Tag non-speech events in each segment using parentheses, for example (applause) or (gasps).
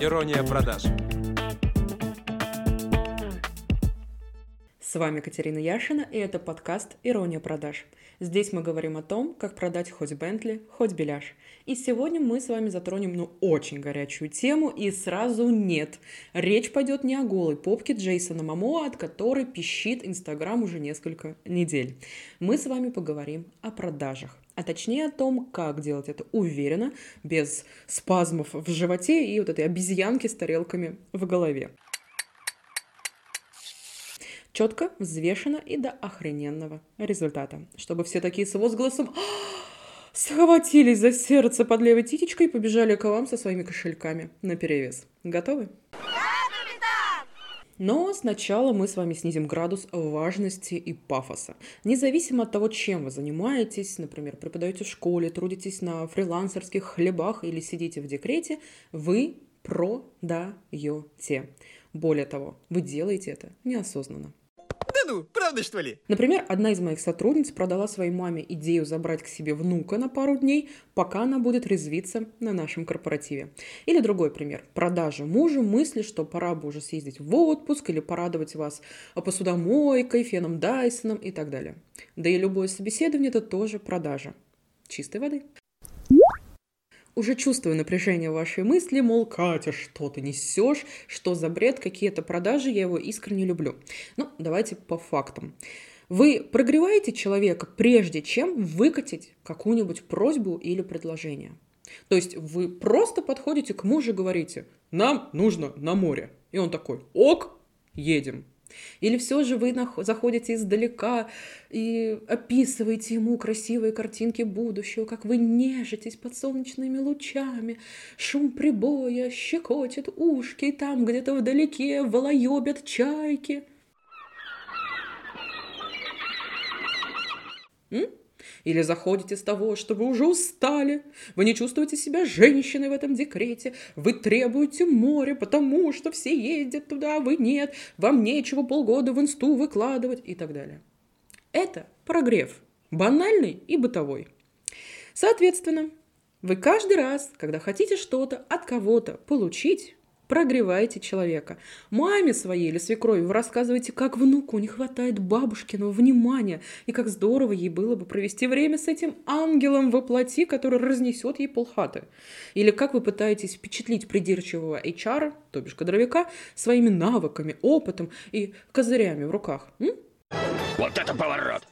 Ирония продаж. С вами Катерина Яшина, и это подкаст «Ирония продаж». Здесь мы говорим о том, как продать хоть Бентли, хоть Беляш. И сегодня мы с вами затронем, ну, очень горячую тему, и сразу нет. Речь пойдет не о голой попке Джейсона Мамоа, от которой пищит Инстаграм уже несколько недель. Мы с вами поговорим о продажах а точнее о том, как делать это уверенно, без спазмов в животе и вот этой обезьянки с тарелками в голове четко, взвешенно и до охрененного результата. Чтобы все такие с возгласом «А, схватились за сердце под левой титечкой и побежали к вам со своими кошельками на перевес. Готовы? Но сначала мы с вами снизим градус важности и пафоса. Независимо от того, чем вы занимаетесь, например, преподаете в школе, трудитесь на фрилансерских хлебах или сидите в декрете, вы продаете. Более того, вы делаете это неосознанно ну, правда что ли? Например, одна из моих сотрудниц продала своей маме идею забрать к себе внука на пару дней, пока она будет резвиться на нашем корпоративе. Или другой пример. Продажа мужу мысли, что пора бы уже съездить в отпуск или порадовать вас посудомойкой, феном Дайсоном и так далее. Да и любое собеседование – это тоже продажа. Чистой воды. Уже чувствую напряжение вашей мысли, мол, Катя, что ты несешь, что за бред, какие это продажи, я его искренне люблю. Ну, давайте по фактам. Вы прогреваете человека, прежде чем выкатить какую-нибудь просьбу или предложение. То есть вы просто подходите к мужу и говорите, нам нужно на море. И он такой, ок, едем. Или все же вы заходите издалека и описываете ему красивые картинки будущего, как вы нежитесь под солнечными лучами, шум прибоя щекочет ушки, и там где-то вдалеке волоебят чайки. М? Или заходите с того, что вы уже устали, вы не чувствуете себя женщиной в этом декрете, вы требуете море, потому что все ездят туда, а вы нет, вам нечего полгода в инсту выкладывать и так далее. Это прогрев, банальный и бытовой. Соответственно, вы каждый раз, когда хотите что-то от кого-то получить, прогреваете человека. Маме своей или свекрови вы рассказываете, как внуку не хватает бабушкиного внимания, и как здорово ей было бы провести время с этим ангелом во плоти, который разнесет ей полхаты. Или как вы пытаетесь впечатлить придирчивого HR, то бишь кадровика, своими навыками, опытом и козырями в руках. М? Вот это поворот!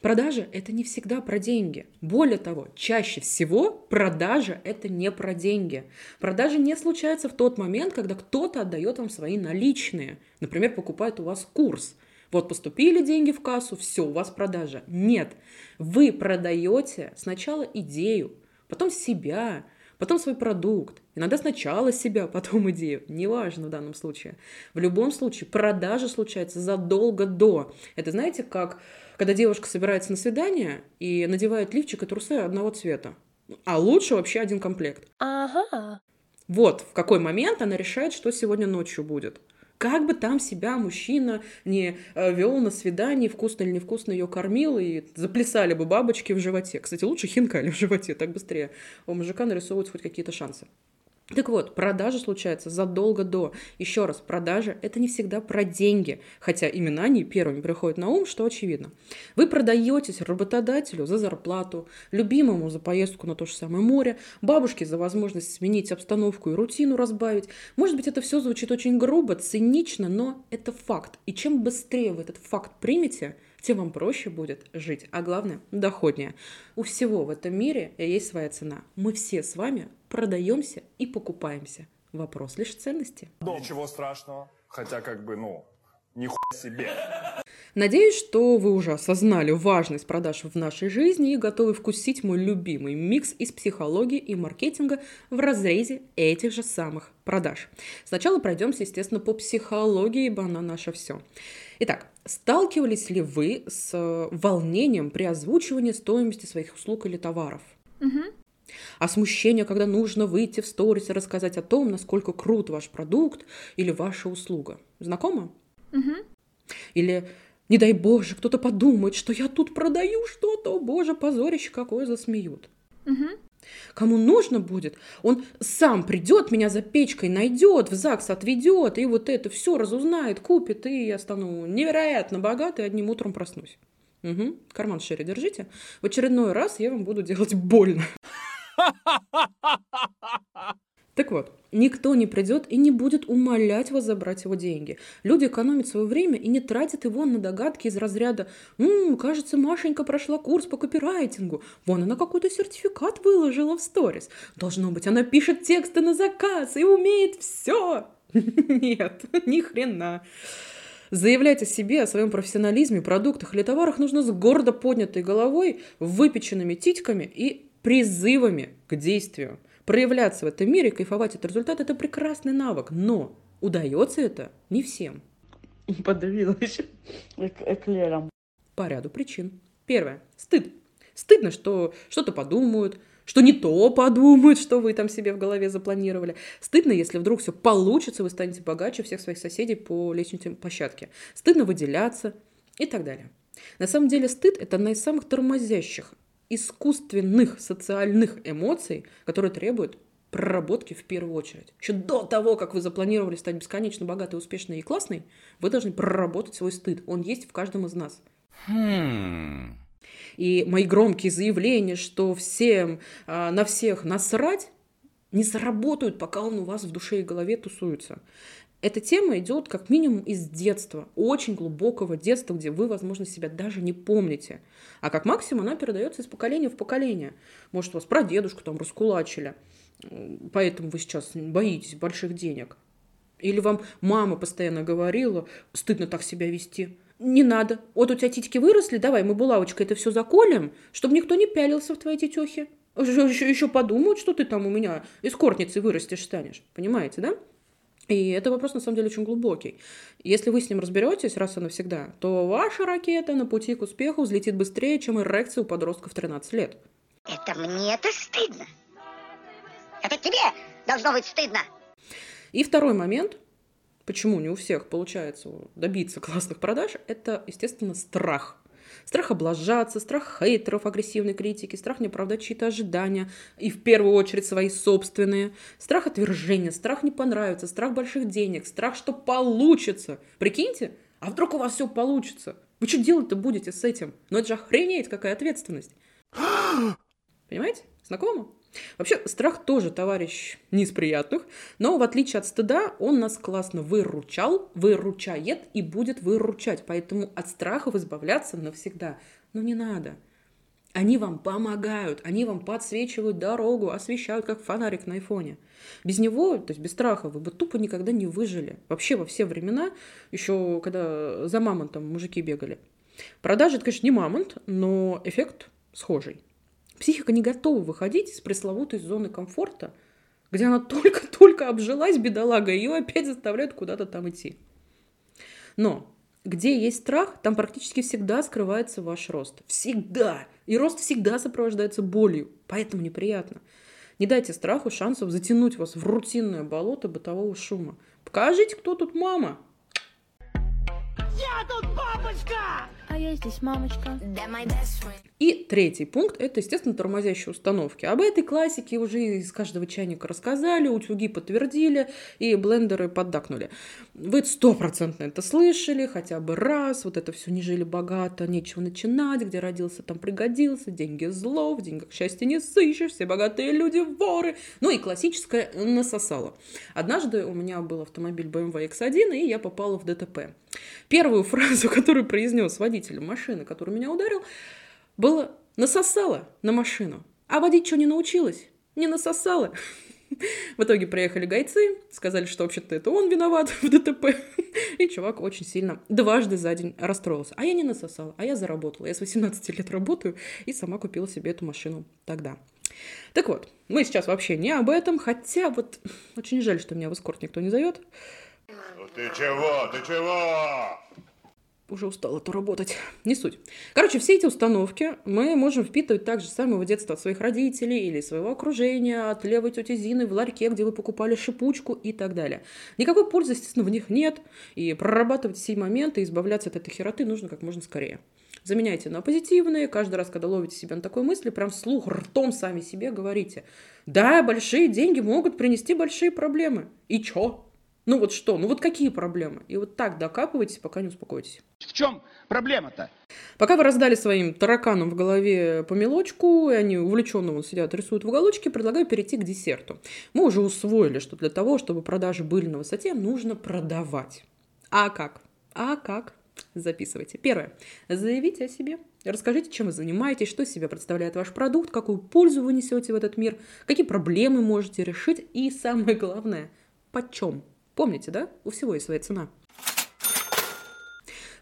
Продажа – это не всегда про деньги. Более того, чаще всего продажа – это не про деньги. Продажа не случается в тот момент, когда кто-то отдает вам свои наличные. Например, покупает у вас курс. Вот поступили деньги в кассу, все, у вас продажа. Нет, вы продаете сначала идею, потом себя, потом свой продукт. Иногда сначала себя, (laughs) потом идею. Неважно в данном случае. В любом случае, продажа случается задолго до. Это знаете, как когда девушка собирается на свидание и надевает лифчик и трусы одного цвета. А лучше вообще один комплект. Ага. Вот в какой момент она решает, что сегодня ночью будет. Как бы там себя мужчина не э, вел на свидание, вкусно или невкусно ее кормил, и заплясали бы бабочки в животе. Кстати, лучше хинкали в животе, так быстрее у мужика нарисовываются хоть какие-то шансы. Так вот, продажа случается задолго до. Еще раз, продажа – это не всегда про деньги, хотя именно они первыми приходят на ум, что очевидно. Вы продаетесь работодателю за зарплату, любимому за поездку на то же самое море, бабушке за возможность сменить обстановку и рутину разбавить. Может быть, это все звучит очень грубо, цинично, но это факт. И чем быстрее вы этот факт примете – тем вам проще будет жить. А главное, доходнее. У всего в этом мире есть своя цена. Мы все с вами продаемся и покупаемся. Вопрос лишь ценности. Ничего страшного. Хотя как бы, ну, нихуя себе. Надеюсь, что вы уже осознали важность продаж в нашей жизни и готовы вкусить мой любимый микс из психологии и маркетинга в разрезе этих же самых продаж. Сначала пройдемся, естественно, по психологии, ибо она наше все. Итак, сталкивались ли вы с э, волнением при озвучивании стоимости своих услуг или товаров? Угу. А смущение, когда нужно выйти в сторис и рассказать о том, насколько крут ваш продукт или ваша услуга. Знакомо? Угу. Или не дай боже, кто-то подумает, что я тут продаю что-то, боже, позорище какое засмеют. Угу. Кому нужно будет, он сам придет, меня за печкой найдет, в ЗАГС отведет, и вот это все разузнает, купит, и я стану невероятно богатой, одним утром проснусь. Угу. Карман шире держите. В очередной раз я вам буду делать больно. (laughs) Так вот, никто не придет и не будет умолять вас забрать его деньги. Люди экономят свое время и не тратят его на догадки из разряда «Ммм, кажется, Машенька прошла курс по копирайтингу. Вон она какой-то сертификат выложила в сторис. Должно быть, она пишет тексты на заказ и умеет все». (laughs) Нет, ни хрена. Заявлять о себе, о своем профессионализме, продуктах или товарах нужно с гордо поднятой головой, выпеченными титьками и призывами к действию. Проявляться в этом мире, кайфовать от результата – это прекрасный навык, но удается это не всем. Подавилась эклером. По ряду причин. Первое. Стыд. Стыдно, что что-то подумают, что не то подумают, что вы там себе в голове запланировали. Стыдно, если вдруг все получится, вы станете богаче всех своих соседей по лестничной площадке. Стыдно выделяться и так далее. На самом деле стыд – это одна из самых тормозящих искусственных социальных эмоций, которые требуют проработки в первую очередь. Еще до того, как вы запланировали стать бесконечно богатой, успешной и классной, вы должны проработать свой стыд. Он есть в каждом из нас. Хм. И мои громкие заявления, что всем а, на всех насрать, не заработают, пока он у вас в душе и голове тусуется. Эта тема идет как минимум из детства, очень глубокого детства, где вы, возможно, себя даже не помните. А как максимум она передается из поколения в поколение. Может, вас про дедушку там раскулачили, поэтому вы сейчас боитесь больших денег. Или вам мама постоянно говорила, стыдно так себя вести. Не надо. Вот у тебя титьки выросли, давай мы булавочкой это все заколем, чтобы никто не пялился в твои тетехи. Еще, еще подумают, что ты там у меня эскортницей вырастешь станешь. Понимаете, да? И это вопрос, на самом деле, очень глубокий. Если вы с ним разберетесь раз и навсегда, то ваша ракета на пути к успеху взлетит быстрее, чем эрекция у подростков 13 лет. Это мне это стыдно. Это тебе должно быть стыдно. И второй момент, почему не у всех получается добиться классных продаж, это, естественно, страх. Страх облажаться, страх хейтеров, агрессивной критики, страх не оправдать чьи-то ожидания, и в первую очередь свои собственные, страх отвержения, страх не понравится, страх больших денег, страх, что получится. Прикиньте, а вдруг у вас все получится? Вы что делать-то будете с этим? Ну это же охренеть, какая ответственность. (gasps) Понимаете? Знакомо? Вообще, страх тоже товарищ не из приятных, но в отличие от стыда, он нас классно выручал, выручает и будет выручать. Поэтому от страхов избавляться навсегда. Но не надо. Они вам помогают, они вам подсвечивают дорогу, освещают, как фонарик на айфоне. Без него, то есть без страха, вы бы тупо никогда не выжили. Вообще во все времена, еще когда за мамонтом мужики бегали. Продажи, это, конечно, не мамонт, но эффект схожий. Психика не готова выходить из пресловутой зоны комфорта, где она (laughs) только-только обжилась, бедолага, ее опять заставляют куда-то там идти. Но где есть страх, там практически всегда скрывается ваш рост. Всегда. И рост всегда сопровождается болью, поэтому неприятно. Не дайте страху шансов затянуть вас в рутинное болото бытового шума. Покажите, кто тут мама. Я тут бабочка! А я здесь мамочка. И третий пункт – это, естественно, тормозящие установки. Об этой классике уже из каждого чайника рассказали, утюги подтвердили и блендеры поддакнули. Вы стопроцентно это слышали хотя бы раз. Вот это все не жили богато, нечего начинать, где родился, там пригодился, деньги зло, в деньгах счастья не сыщешь, все богатые люди воры. Ну и классическое насосало. Однажды у меня был автомобиль BMW X1, и я попала в ДТП. Первую (laughs) фразу, которую произнес водитель машины, который меня ударил, было «насосала на машину». А водить что, не научилась? Не насосала. (laughs) В итоге приехали гайцы, сказали, что вообще-то это он виноват (laughs) в ДТП. И чувак очень сильно дважды за день расстроился. А я не насосала, а я заработала. Я с 18 лет работаю и сама купила себе эту машину тогда. Так вот, мы сейчас вообще не об этом, хотя вот очень жаль, что меня в эскорт никто не зовет. Ты чего? Ты чего? уже устала то работать. Не суть. Короче, все эти установки мы можем впитывать так же с самого детства от своих родителей или своего окружения, от левой тети Зины в ларьке, где вы покупали шипучку и так далее. Никакой пользы, естественно, в них нет, и прорабатывать все моменты, избавляться от этой хероты нужно как можно скорее. Заменяйте на позитивные. Каждый раз, когда ловите себя на такой мысли, прям вслух, ртом сами себе говорите. Да, большие деньги могут принести большие проблемы. И чё? Ну вот что? Ну вот какие проблемы? И вот так докапывайтесь, пока не успокоитесь. В чем проблема-то? Пока вы раздали своим тараканам в голове по мелочку, и они увлеченно вот сидят, рисуют в уголочке, предлагаю перейти к десерту. Мы уже усвоили, что для того, чтобы продажи были на высоте, нужно продавать. А как? А как? Записывайте. Первое. Заявите о себе. Расскажите, чем вы занимаетесь, что из себя представляет ваш продукт, какую пользу вы несете в этот мир, какие проблемы можете решить и, самое главное, почем. Помните, да? У всего есть своя цена.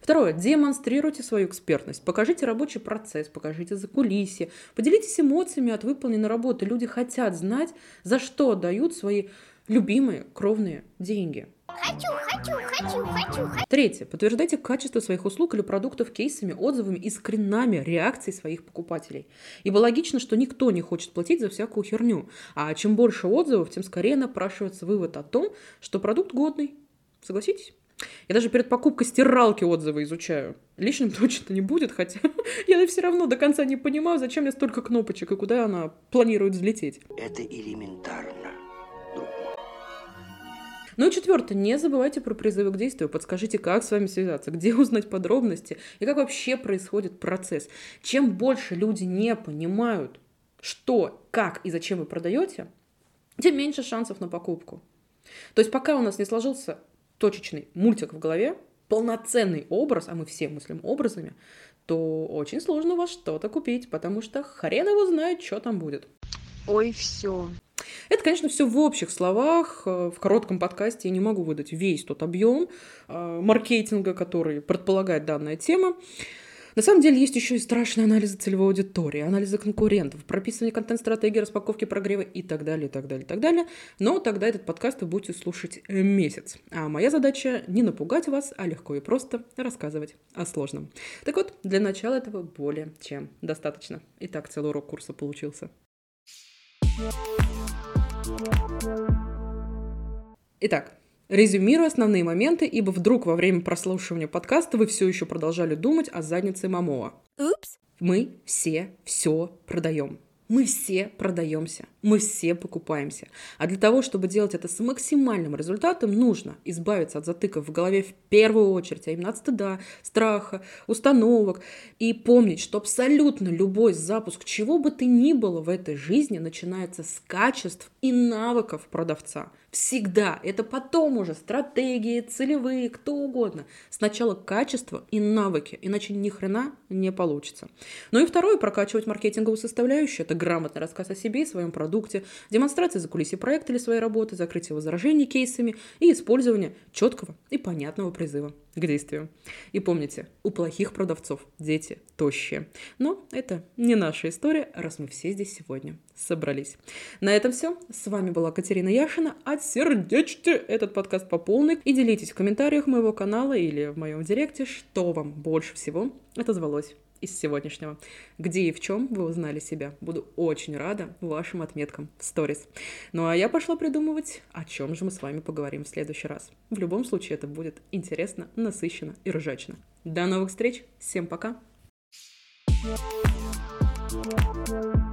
Второе. Демонстрируйте свою экспертность. Покажите рабочий процесс, покажите закулисье. Поделитесь эмоциями от выполненной работы. Люди хотят знать, за что отдают свои любимые кровные деньги. Хочу, хочу, хочу, хочу, хочу. Третье. Подтверждайте качество своих услуг или продуктов кейсами, отзывами и скринами реакций своих покупателей. Ибо логично, что никто не хочет платить за всякую херню. А чем больше отзывов, тем скорее напрашивается вывод о том, что продукт годный. Согласитесь? Я даже перед покупкой стиралки отзывы изучаю. Лишним (laughs) точно не будет, хотя (laughs) я все равно до конца не понимаю, зачем мне столько кнопочек и куда она планирует взлететь. Это элементарно. Ну и четвертое, не забывайте про призывы к действию. Подскажите, как с вами связаться, где узнать подробности и как вообще происходит процесс. Чем больше люди не понимают, что, как и зачем вы продаете, тем меньше шансов на покупку. То есть пока у нас не сложился точечный мультик в голове, полноценный образ, а мы все мыслим образами, то очень сложно у вас что-то купить, потому что хрен его знает, что там будет. Ой, все. Это, конечно, все в общих словах. Э, В коротком подкасте я не могу выдать весь тот объем э, маркетинга, который предполагает данная тема. На самом деле есть еще и страшные анализы целевой аудитории, анализы конкурентов, прописывание контент-стратегии, распаковки прогрева и так далее, и так далее, и так далее. Но тогда этот подкаст вы будете слушать э, месяц. А моя задача не напугать вас, а легко и просто рассказывать о сложном. Так вот, для начала этого более чем достаточно. Итак, целый урок курса получился. Итак, резюмирую основные моменты, ибо вдруг во время прослушивания подкаста вы все еще продолжали думать о заднице Мамоа. Упс. Мы все все продаем. Мы все продаемся, мы все покупаемся. А для того, чтобы делать это с максимальным результатом, нужно избавиться от затыков в голове в первую очередь, а именно от стыда, страха, установок. И помнить, что абсолютно любой запуск чего бы ты ни было в этой жизни начинается с качеств и навыков продавца. Всегда. Это потом уже стратегии, целевые, кто угодно. Сначала качество и навыки, иначе ни хрена не получится. Ну и второе, прокачивать маркетинговую составляющую. Это грамотный рассказ о себе и своем продукте, демонстрация закулисья проекта или своей работы, закрытие возражений кейсами и использование четкого и понятного призыва к действию. И помните, у плохих продавцов дети тощие. Но это не наша история, раз мы все здесь сегодня собрались. На этом все. С вами была Катерина Яшина. Отсердечьте этот подкаст по полной и делитесь в комментариях моего канала или в моем директе, что вам больше всего отозвалось из сегодняшнего. Где и в чем вы узнали себя. Буду очень рада вашим отметкам в сторис. Ну а я пошла придумывать, о чем же мы с вами поговорим в следующий раз. В любом случае это будет интересно, насыщенно и ржачно. До новых встреч. Всем пока. You.